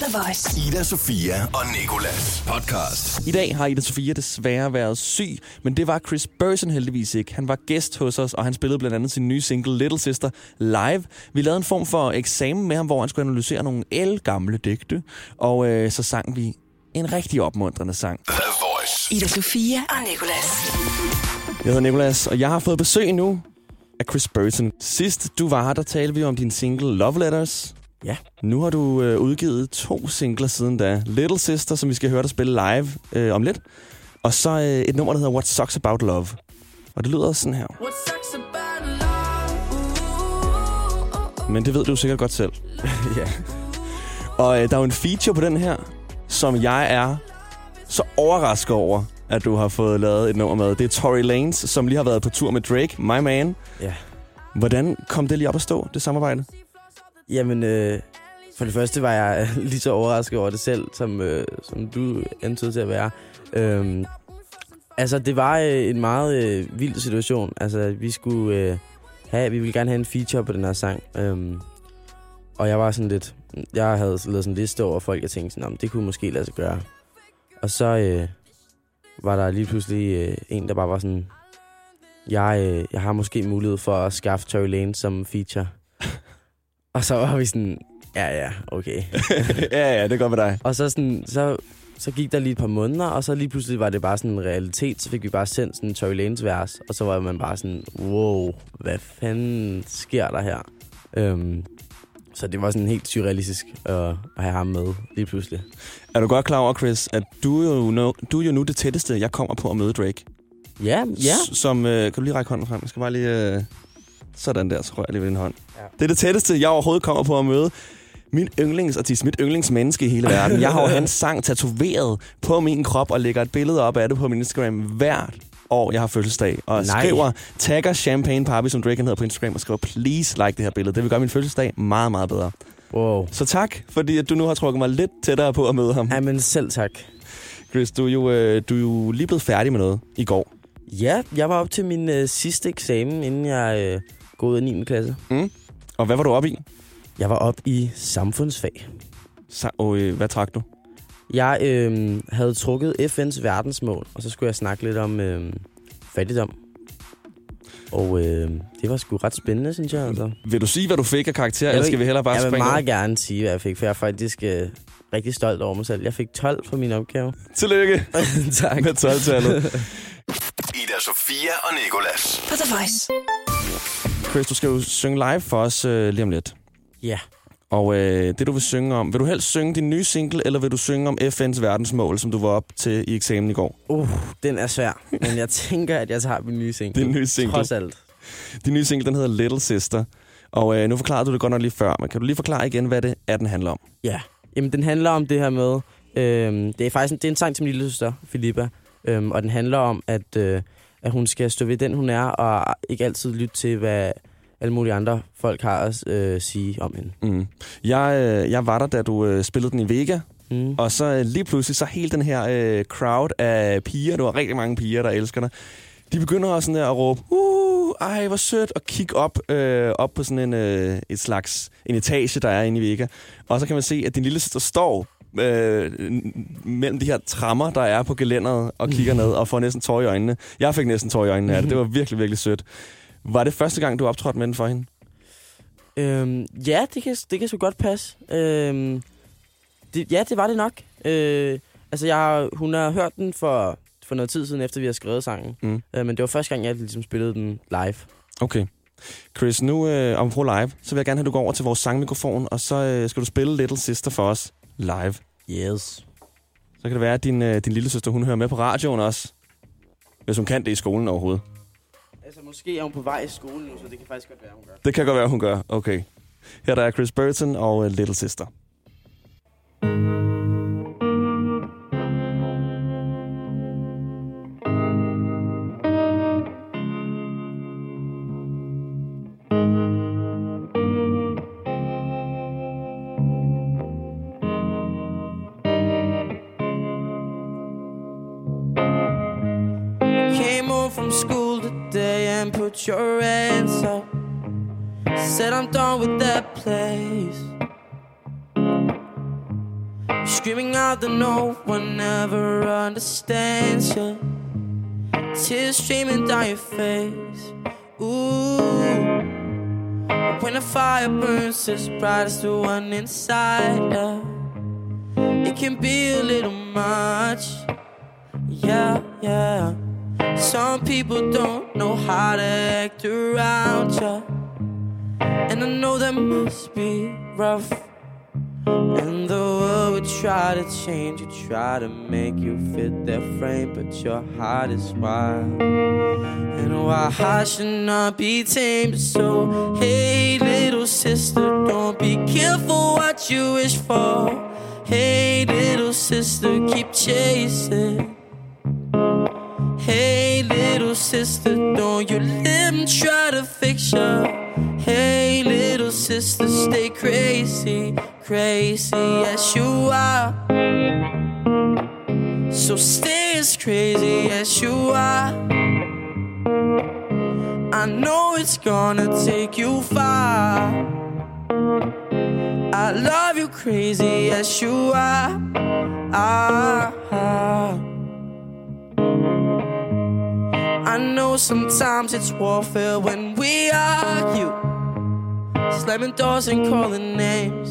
The Voice. Ida, Sofia og Nikolas podcast. I dag har Ida Sofia desværre været syg, men det var Chris Burson heldigvis ikke. Han var gæst hos os, og han spillede blandt andet sin nye single Little Sister live. Vi lavede en form for eksamen med ham, hvor han skulle analysere nogle el gamle digte, og øh, så sang vi en rigtig opmuntrende sang. The Voice. Ida Sofia og Nicolas. Jeg hedder Nicolas, og jeg har fået besøg nu af Chris Burson. Sidst du var her, der talte vi om din single Love Letters. Ja. Nu har du øh, udgivet to singler siden da. Little Sister, som vi skal høre dig spille live øh, om lidt. Og så øh, et nummer, der hedder What Sucks About Love. Og det lyder sådan her. What sucks about love? Men det ved du sikkert godt selv. ja. Og øh, der er jo en feature på den her, som jeg er så overrasket over, at du har fået lavet et nummer med. Det er Tory Lanez, som lige har været på tur med Drake, My Man. Ja. Hvordan kom det lige op at stå, det samarbejde? Jamen, øh, for det første var jeg lige så overrasket over det selv, som, øh, som du antydede til at være. Øhm, altså, det var øh, en meget øh, vild situation. Altså, vi skulle øh, have, vi ville gerne have en feature på den her sang. Øhm, og jeg var sådan lidt, jeg havde lavet sådan en liste over folk, jeg tænkte sådan, om det kunne måske lade sig gøre. Og så øh, var der lige pludselig øh, en, der bare var sådan, jeg, øh, jeg har måske mulighed for at skaffe Tory Lane som feature. Og så var vi sådan, ja ja, okay. ja, ja, det går med dig. og så, sådan, så, så gik der lige et par måneder, og så lige pludselig var det bare sådan en realitet. Så fik vi bare sendt sådan en Tory Lanes vers, og så var man bare sådan, wow, hvad fanden sker der her? Øhm, så det var sådan helt surrealistisk at, at have ham med lige pludselig. Er du godt klar over, Chris, at du er jo, nu, du er jo nu det tætteste, jeg kommer på at møde Drake? Ja, ja. S- som, øh, kan du lige række hånden frem? Jeg skal bare lige... Øh, sådan der, så rører jeg lige ved din hånd. Ja. Det er det tætteste, jeg overhovedet kommer på at møde min yndlingsartist, mit yndlingsmenneske i hele verden. Jeg har jo hans sang tatoveret på min krop og lægger et billede op af det på min Instagram hvert år, jeg har fødselsdag. Og Nej. skriver, tagger Champagne Papi, som Drake hedder på Instagram, og skriver, please like det her billede. Det vil gøre min fødselsdag meget, meget bedre. Wow. Så tak, fordi du nu har trukket mig lidt tættere på at møde ham. Ja, men selv tak. Chris, du er jo, øh, du er jo lige blevet færdig med noget i går. Ja, jeg var op til min øh, sidste eksamen, inden jeg øh, går ud af 9. klasse. Og hvad var du oppe i? Jeg var op i samfundsfag. Så, og, øh, hvad trak du? Jeg øh, havde trukket FN's verdensmål, og så skulle jeg snakke lidt om øh, fattigdom. Og øh, det var sgu ret spændende, synes jeg. Altså. Vil du sige, hvad du fik af karakter, Jeg eller vil- skal vi hellere bare Jeg vil springe meget over? gerne sige, hvad jeg fik, for jeg er faktisk øh, rigtig stolt over mig selv. Jeg fik 12 på min opgave. Tillykke tak. med 12-tallet. Ida, Sofia og Nikolas. På The Voice. Chris, du skal jo synge live for os øh, lige om lidt. Ja. Og øh, det, du vil synge om... Vil du helst synge din nye single, eller vil du synge om FN's verdensmål, som du var op til i eksamen i går? Uh, den er svær. Men jeg tænker, at jeg tager min nye single. Din nye single. Trods alt. Din nye single, den hedder Little Sister. Og øh, nu forklarede du det godt nok lige før, men kan du lige forklare igen, hvad det er, den handler om? Ja, jamen den handler om det her med, øhm, det er faktisk en, det er en sang til min lille søster, Filippa, øhm, og den handler om, at, øh, at hun skal stå ved den, hun er, og ikke altid lytte til, hvad alle mulige andre folk har at øh, sige om hende. Mm. Jeg, øh, jeg var der, da du øh, spillede den i Vega, Mm. og så øh, lige pludselig, så hele den her øh, crowd af piger, der var rigtig mange piger, der elsker dig, de begynder også sådan der at råbe, uh, ej, hvor sødt, og kigge op, øh, op på sådan en, øh, et slags en etage, der er inde i Vega. Og så kan man se, at din lille søster står øh, mellem de her trammer, der er på gelænderet, og kigger ned og får næsten tår i øjnene. Jeg fik næsten tår i øjnene af det. Det var virkelig, virkelig sødt. Var det første gang, du optrådte med den for hende? Øhm, ja, det kan, det kan sgu godt passe. Øhm, det, ja, det var det nok. Øh, altså, jeg, hun har hørt den for, for noget tid siden, efter vi har skrevet sangen. Mm. Øh, men det var første gang, jeg ligesom spillede den live. Okay. Chris, nu øh, om på live, så vil jeg gerne have, at du går over til vores sangmikrofon, og så øh, skal du spille Little Sister for os live. Yes. Så kan det være, at din, øh, din lille søster, hun hører med på radioen også. Hvis hun kan det i skolen overhovedet. Altså, måske er hun på vej i skolen nu, så det kan faktisk godt være, hun gør. Det kan godt være, hun gør. Okay. Her der er Chris Burton og uh, Little Sister. Your up. Said I'm done with that place. Screaming out that no one ever understands you. Tears streaming down your face. Ooh. When the fire burns as bright as the one inside you, it can be a little much. Yeah, yeah. Some people don't know how to act around ya. And I know that must be rough. And the world would try to change you, try to make you fit their frame, but your heart is wild. And why I should not be tamed. So, hey, little sister, don't be careful what you wish for. Hey, little sister, keep chasing. Hey, little sister, don't you let them try to fix you. Hey, little sister, stay crazy, crazy as you are. So stay as crazy as you are. I know it's gonna take you far. I love you crazy as you are. Ah, ah. I know sometimes it's warfare when we argue, slamming doors and calling names.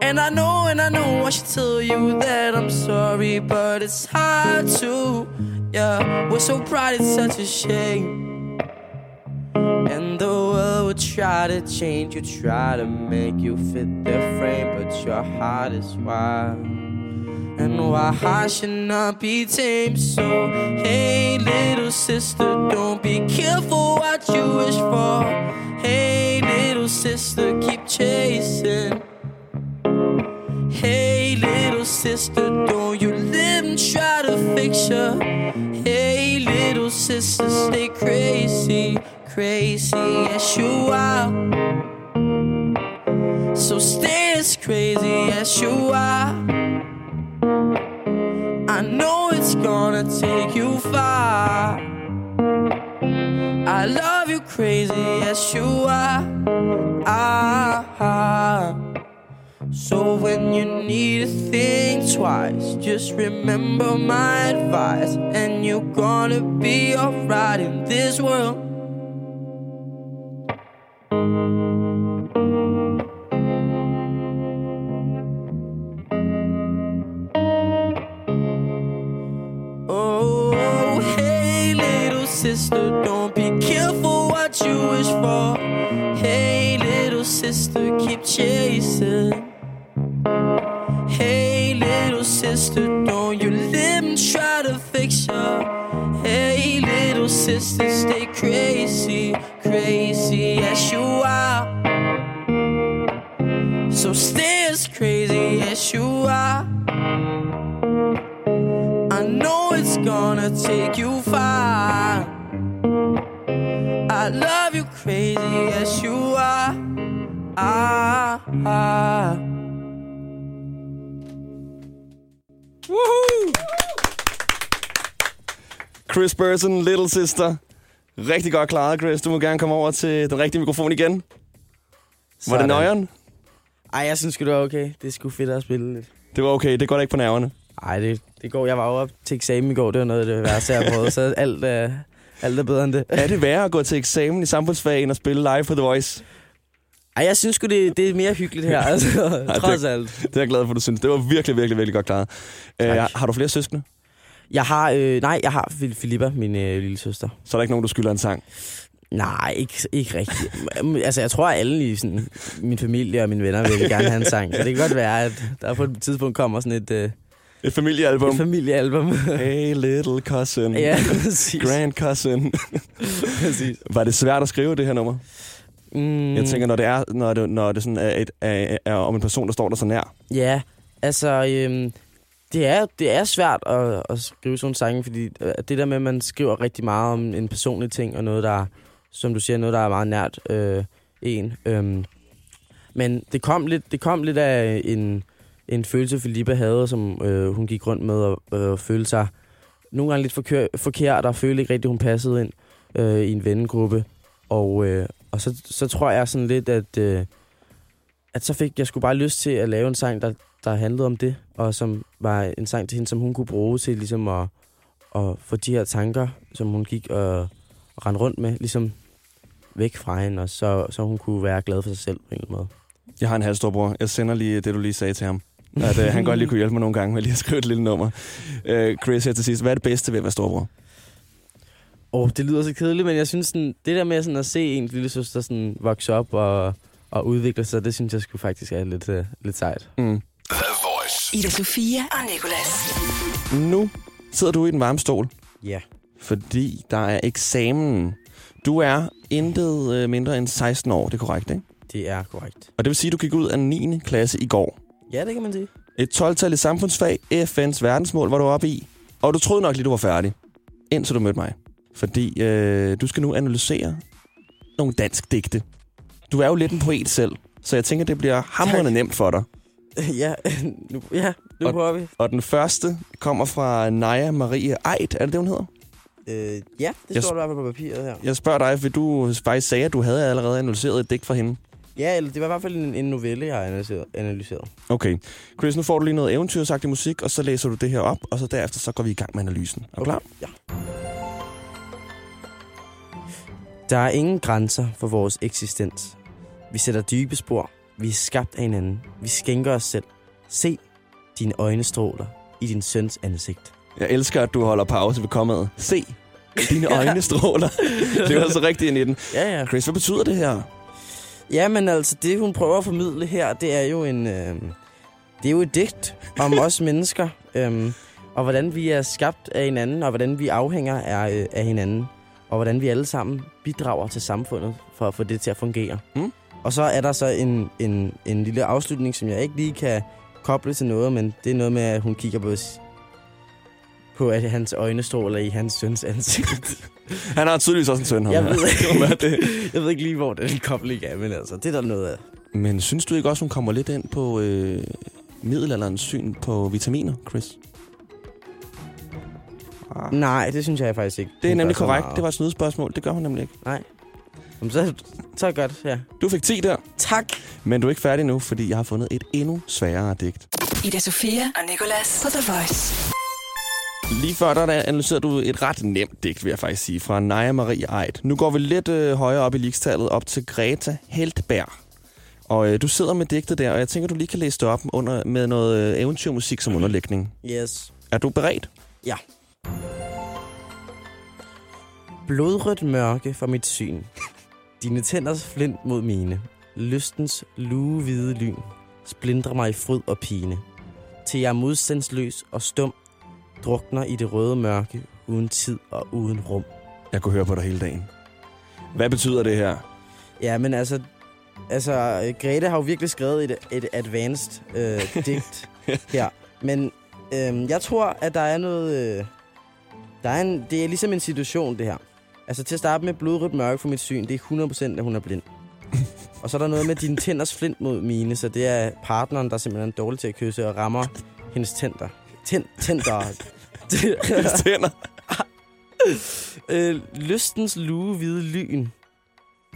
And I know, and I know I should tell you that I'm sorry, but it's hard to. Yeah, we're so proud, it's such a shame. And the world would try to change you, try to make you fit their frame, but your heart is wild. And mm. why I should not be tamed. So, hey, little sister, don't be careful what you wish for. Hey, little sister, keep chasing. Hey, little sister, don't you let them try to fix you. Hey, little sister, stay crazy, crazy as you are. So stay as crazy as you are. I know it's gonna take you far. I love you crazy as you are. Ah. So when you need to think twice, just remember my advice, and you're gonna be alright in this world. Sister, don't be careful what you wish for. Hey, little sister, keep chasing. Hey, little sister, don't you let them try to fix you. Hey, little sister, stay crazy, crazy as you are. So stay as crazy as you are. I know it's gonna take you I love you crazy as you are. Ah, ah. Woohoo! Chris Burton, Little Sister. Rigtig godt klaret, Chris. Du må gerne komme over til den rigtige mikrofon igen. Var det Sådan. nøjeren? Ej, jeg synes det var okay. Det sgu fedt at spille lidt. Det var okay. Det går da ikke på nerverne. Ej, det, det går. Jeg var jo op til eksamen i går. Det var noget af det værste, jeg har prøvet. Så alt, er, alt er bedre end det. Er det værre at gå til eksamen i samfundsfag, end at spille live på The Voice? Ej, jeg synes sgu, det, det er mere hyggeligt her. Altså, det- trods alt. Det er jeg glad for, du synes. Det var virkelig, virkelig, virkelig godt klaret. Tak. har du flere søskende? Jeg har, øh, nej, jeg har Fil- Filippa, min øh, lille søster. Så er der ikke nogen, du skylder en sang? Nej, ikke, ikke rigtigt. altså, jeg tror, at alle i sådan, min familie og mine venner vil gerne have en sang. Så det kan godt være, at der på et tidspunkt kommer sådan et, øh, Et familiealbum? et familiealbum. Hey, little cousin. ja, præcis. Grand cousin. præcis. Var det svært at skrive det her nummer? Mm, Jeg tænker, når det er, når det, når det sådan er, et, er, er om en person, der står der så nær. Ja, altså, øhm, det, er, det er svært at, at skrive sådan en sang, fordi øh, det der med, at man skriver rigtig meget om en personlig ting, og noget, der, som du siger, noget, der er meget nært øh, en. Øhm, men det kom lidt, det kom lidt af en, en følelse, Filippa havde, som øh, hun gik rundt med og øh, følte sig nogle gange lidt forkør, forkert, og følte ikke rigtigt, hun passede ind øh, i en vennegruppe. Og, øh, og så, så tror jeg sådan lidt, at, øh, at så fik jeg sgu bare lyst til at lave en sang, der, der handlede om det, og som var en sang til hende, som hun kunne bruge til ligesom at, at få de her tanker, som hun gik og, og rendte rundt med, ligesom væk fra hende, og så, så hun kunne være glad for sig selv på en eller anden måde. Jeg har en halvstorbror. Jeg sender lige det, du lige sagde til ham. At, øh, han godt lige kunne hjælpe mig nogle gange med lige at skrive et lille nummer. Øh, Chris, her til sidst. Hvad er det bedste ved at være storbror? Åh, oh, det lyder så kedeligt, men jeg synes, sådan, det der med sådan at se en lille søster sådan vokse op og, og udvikle sig, det synes jeg skulle faktisk er lidt, uh, lidt sejt. Mm. Ida Sofia og Nicolas. Nu sidder du i den varme stol, Ja. fordi der er eksamen. Du er intet øh, mindre end 16 år, det er korrekt, ikke? Det er korrekt. Og det vil sige, at du gik ud af 9. klasse i går. Ja, det kan man sige. Et 12-tal i samfundsfag, FN's verdensmål var du oppe i. Og du troede nok lige, du var færdig, indtil du mødte mig. Fordi øh, du skal nu analysere nogle dansk digte. Du er jo lidt en poet selv, så jeg tænker, det bliver hamrende nemt for dig. ja, nu, ja, nu Og- prøver vi. Og den første kommer fra Naja Marie Eid, er det det, hun hedder? Øh, ja, det Jeg står der i hvert fald på papiret her. Jeg spørger dig, for du faktisk sagde, at du havde allerede analyseret et digt fra hende. Ja, eller det var i hvert fald en, en novelle, jeg har analyseret. Okay. Chris, nu får du lige noget eventyrsagtig musik, og så læser du det her op, og så derefter så går vi i gang med analysen. Er du klar? Ja. Der er ingen grænser for vores eksistens. Vi sætter dybe spor. Vi er skabt af hinanden. Vi skænker os selv. Se dine øjne stråler i din søns ansigt. Jeg elsker, at du holder pause ved kommet. Se, dine øjne stråler. det var så rigtigt ind i den. Ja, ja. Chris, hvad betyder det her? Ja, men altså, det hun prøver at formidle her, det er jo en... Øh, det er jo et digt om os mennesker, øh, og hvordan vi er skabt af hinanden, og hvordan vi afhænger af, øh, af hinanden, og hvordan vi alle sammen bidrager til samfundet for at få det til at fungere. Mm. Og så er der så en, en, en lille afslutning, som jeg ikke lige kan koble til noget, men det er noget med, at hun kigger på, på at hans øjne stråler i hans søns ansigt. Han har tydeligvis også en søn. jeg, ved, det. jeg ved ikke lige, hvor den kobling er, men altså, det er der noget af. Men synes du ikke også, hun kommer lidt ind på øh, middelalderens syn på vitaminer, Chris? Ah. Nej, det synes jeg faktisk ikke. Det er nemlig korrekt. Det var et snydespørgsmål. Det gør hun nemlig ikke. Nej. Jamen, så, så er det godt, ja. Du fik 10 der, Tak. men du er ikke færdig nu, fordi jeg har fundet et endnu sværere digt. Ida Sofia og Nicolas på The Voice. Lige før der, der analyserede du et ret nemt digt, vil jeg faktisk sige, fra Naja Marie Eid. Nu går vi lidt øh, højere op i ligestallet, op til Greta Heltberg. Og øh, du sidder med digtet der, og jeg tænker, du lige kan læse det op under, med noget øh, eventyrmusik som underlægning. Yes. Er du beredt? Ja. Blodrødt mørke for mit syn. Dine tænders flint mod mine. Lystens luehvide lyn. Splindrer mig i fryd og pine. Til jeg er modstandsløs og stum. Drukner i det røde mørke. Uden tid og uden rum. Jeg kunne høre på dig hele dagen. Hvad betyder det her? Ja, men altså... Altså, Grete har jo virkelig skrevet et, et advanced øh, digt her. Men øh, jeg tror, at der er noget... Øh, der er en, det er ligesom en situation, det her. Altså, til at starte med blodrødt mørke for mit syn, det er 100% at hun er blind. og så er der noget med dine tænders flint mod mine, så det er partneren, der simpelthen er dårlig til at kysse og rammer hendes tænder. Tænd, tænder. Tænder. øh, lystens lue hvide lyn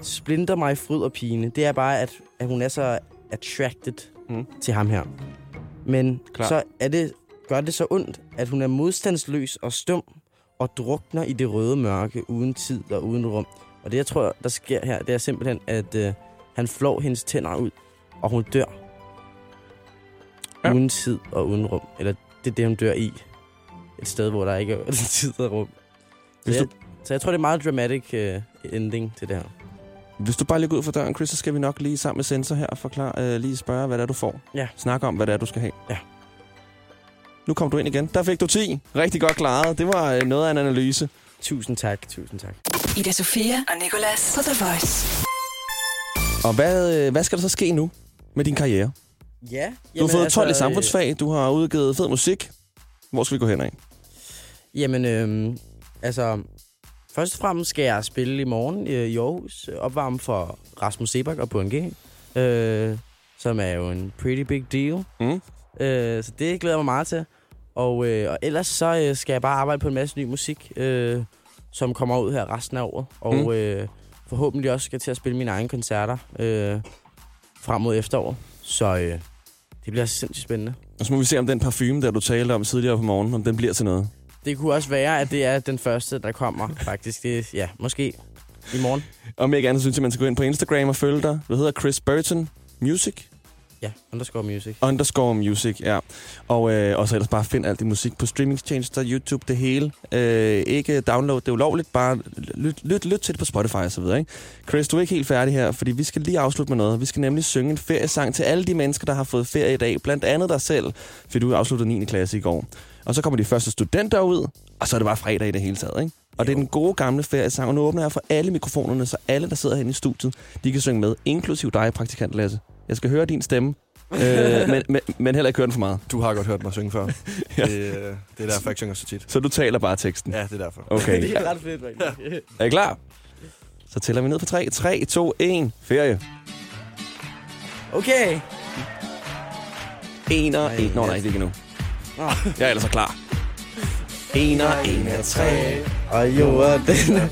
splinter mig fryd og pine. Det er bare, at, at hun er så attracted Mm. til ham her. Men Klar. så er det, gør det så ondt, at hun er modstandsløs og stum og drukner i det røde mørke uden tid og uden rum. Og det, jeg tror, der sker her, det er simpelthen, at øh, han flår hendes tænder ud, og hun dør. Ja. Uden tid og uden rum. Eller det er det, hun dør i. Et sted, hvor der ikke er tid og rum. Så Hvis jeg, du- så jeg tror, det er meget dramatic uh, ending til det her. Hvis du bare lige går ud for døren, Chris, så skal vi nok lige sammen med sensor her og forklare, øh, lige spørge, hvad det er, du får. Ja. Snak om, hvad det er, du skal have. Ja. Nu kom du ind igen. Der fik du 10. Rigtig godt klaret. Det var øh, noget af en analyse. Tusind tak, tusind tak. Ida Sofia og Nicolas på The Voice. Og hvad, hvad skal der så ske nu med din karriere? Ja, Du har fået 12 i samfundsfag, du har udgivet fed musik. Hvor skal vi gå hen af? Jamen, øhm, altså... Først og fremmest skal jeg spille i morgen øh, i Aarhus. øh, Opvarme for Rasmus Sebak og Bjørn G. Øh, som er jo en pretty big deal. Mm. Øh, så det glæder jeg mig meget til. Og, øh, og ellers så øh, skal jeg bare arbejde på en masse ny musik, øh, som kommer ud her resten af året. Og Mm. øh, forhåbentlig også skal til at spille mine egne koncerter. Øh, frem mod efterår. Så øh, det bliver sindssygt spændende. Og så må vi se, om den parfume, der du talte om tidligere på morgenen, om den bliver til noget. Det kunne også være, at det er den første, der kommer, faktisk. Det, ja, måske i morgen. Om ikke andet, synes jeg, man skal gå ind på Instagram og følge dig. Du hedder Chris Burton Music. Ja, underscore music. Underscore music, ja. Og, øh, og så ellers bare find alt det musik på streamingtjenester, YouTube, det hele. Øh, ikke download, det er ulovligt, bare lyt, lyt, lyt til det på Spotify og så videre. Ikke? Chris, du er ikke helt færdig her, fordi vi skal lige afslutte med noget. Vi skal nemlig synge en feriesang til alle de mennesker, der har fået ferie i dag. Blandt andet dig selv, fordi du afsluttede 9. klasse i går. Og så kommer de første studenter ud, og så er det bare fredag i det hele taget, ikke? Og det er den gode gamle feriesang, og nu åbner jeg for alle mikrofonerne, så alle, der sidder herinde i studiet, de kan synge med, inklusiv dig, praktikant Lasse. Jeg skal høre din stemme, øh, men, men, men heller ikke høre den for meget. Du har godt hørt mig synge før. Ja. det, øh, det er derfor, jeg ikke synger så tit. Så du taler bare teksten? Ja, det er derfor. Okay. det er ret fedt, faktisk. Er I klar? Så tæller vi ned på 3. 3, 2, 1. Ferie. Okay. 1 og 1. Nå nej, det er ikke endnu. Jeg er ellers så klar. 1 og 1 er 3. Og jorden, den er...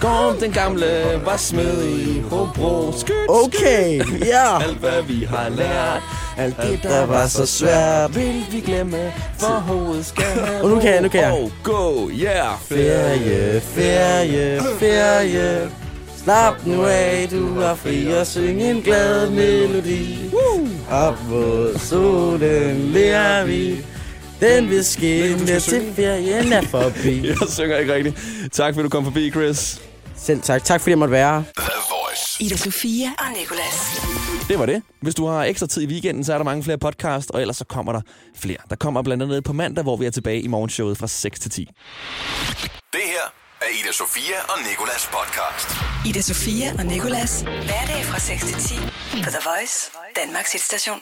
Gorm den gamle var smed i Hobro. Skyt, Okay, ja. Alt hvad vi har lært. Alt det, der var så svært. vil vi glemme, for hovedet skal Og nu kan jeg, nu kan jeg. Oh, go, yeah. Ferie, ferie, ferie. Slap nu af, du har fri og syng en glad melodi. Op mod solen lærer vi. Den vil skinne til ferien er forbi. Jeg synger ikke rigtigt. Tak, fordi du kom forbi, Chris. Selv tak. Tak fordi jeg måtte være her. The Voice. Ida Sofia og Nicolas. Det var det. Hvis du har ekstra tid i weekenden, så er der mange flere podcast, og ellers så kommer der flere. Der kommer blandt andet på mandag, hvor vi er tilbage i morgenshowet fra 6 til 10. Det her er Ida Sofia og Nikolas podcast. Ida Sofia og Nicolas. Hverdag fra 6 til 10 på The Voice, Danmarks hitstation.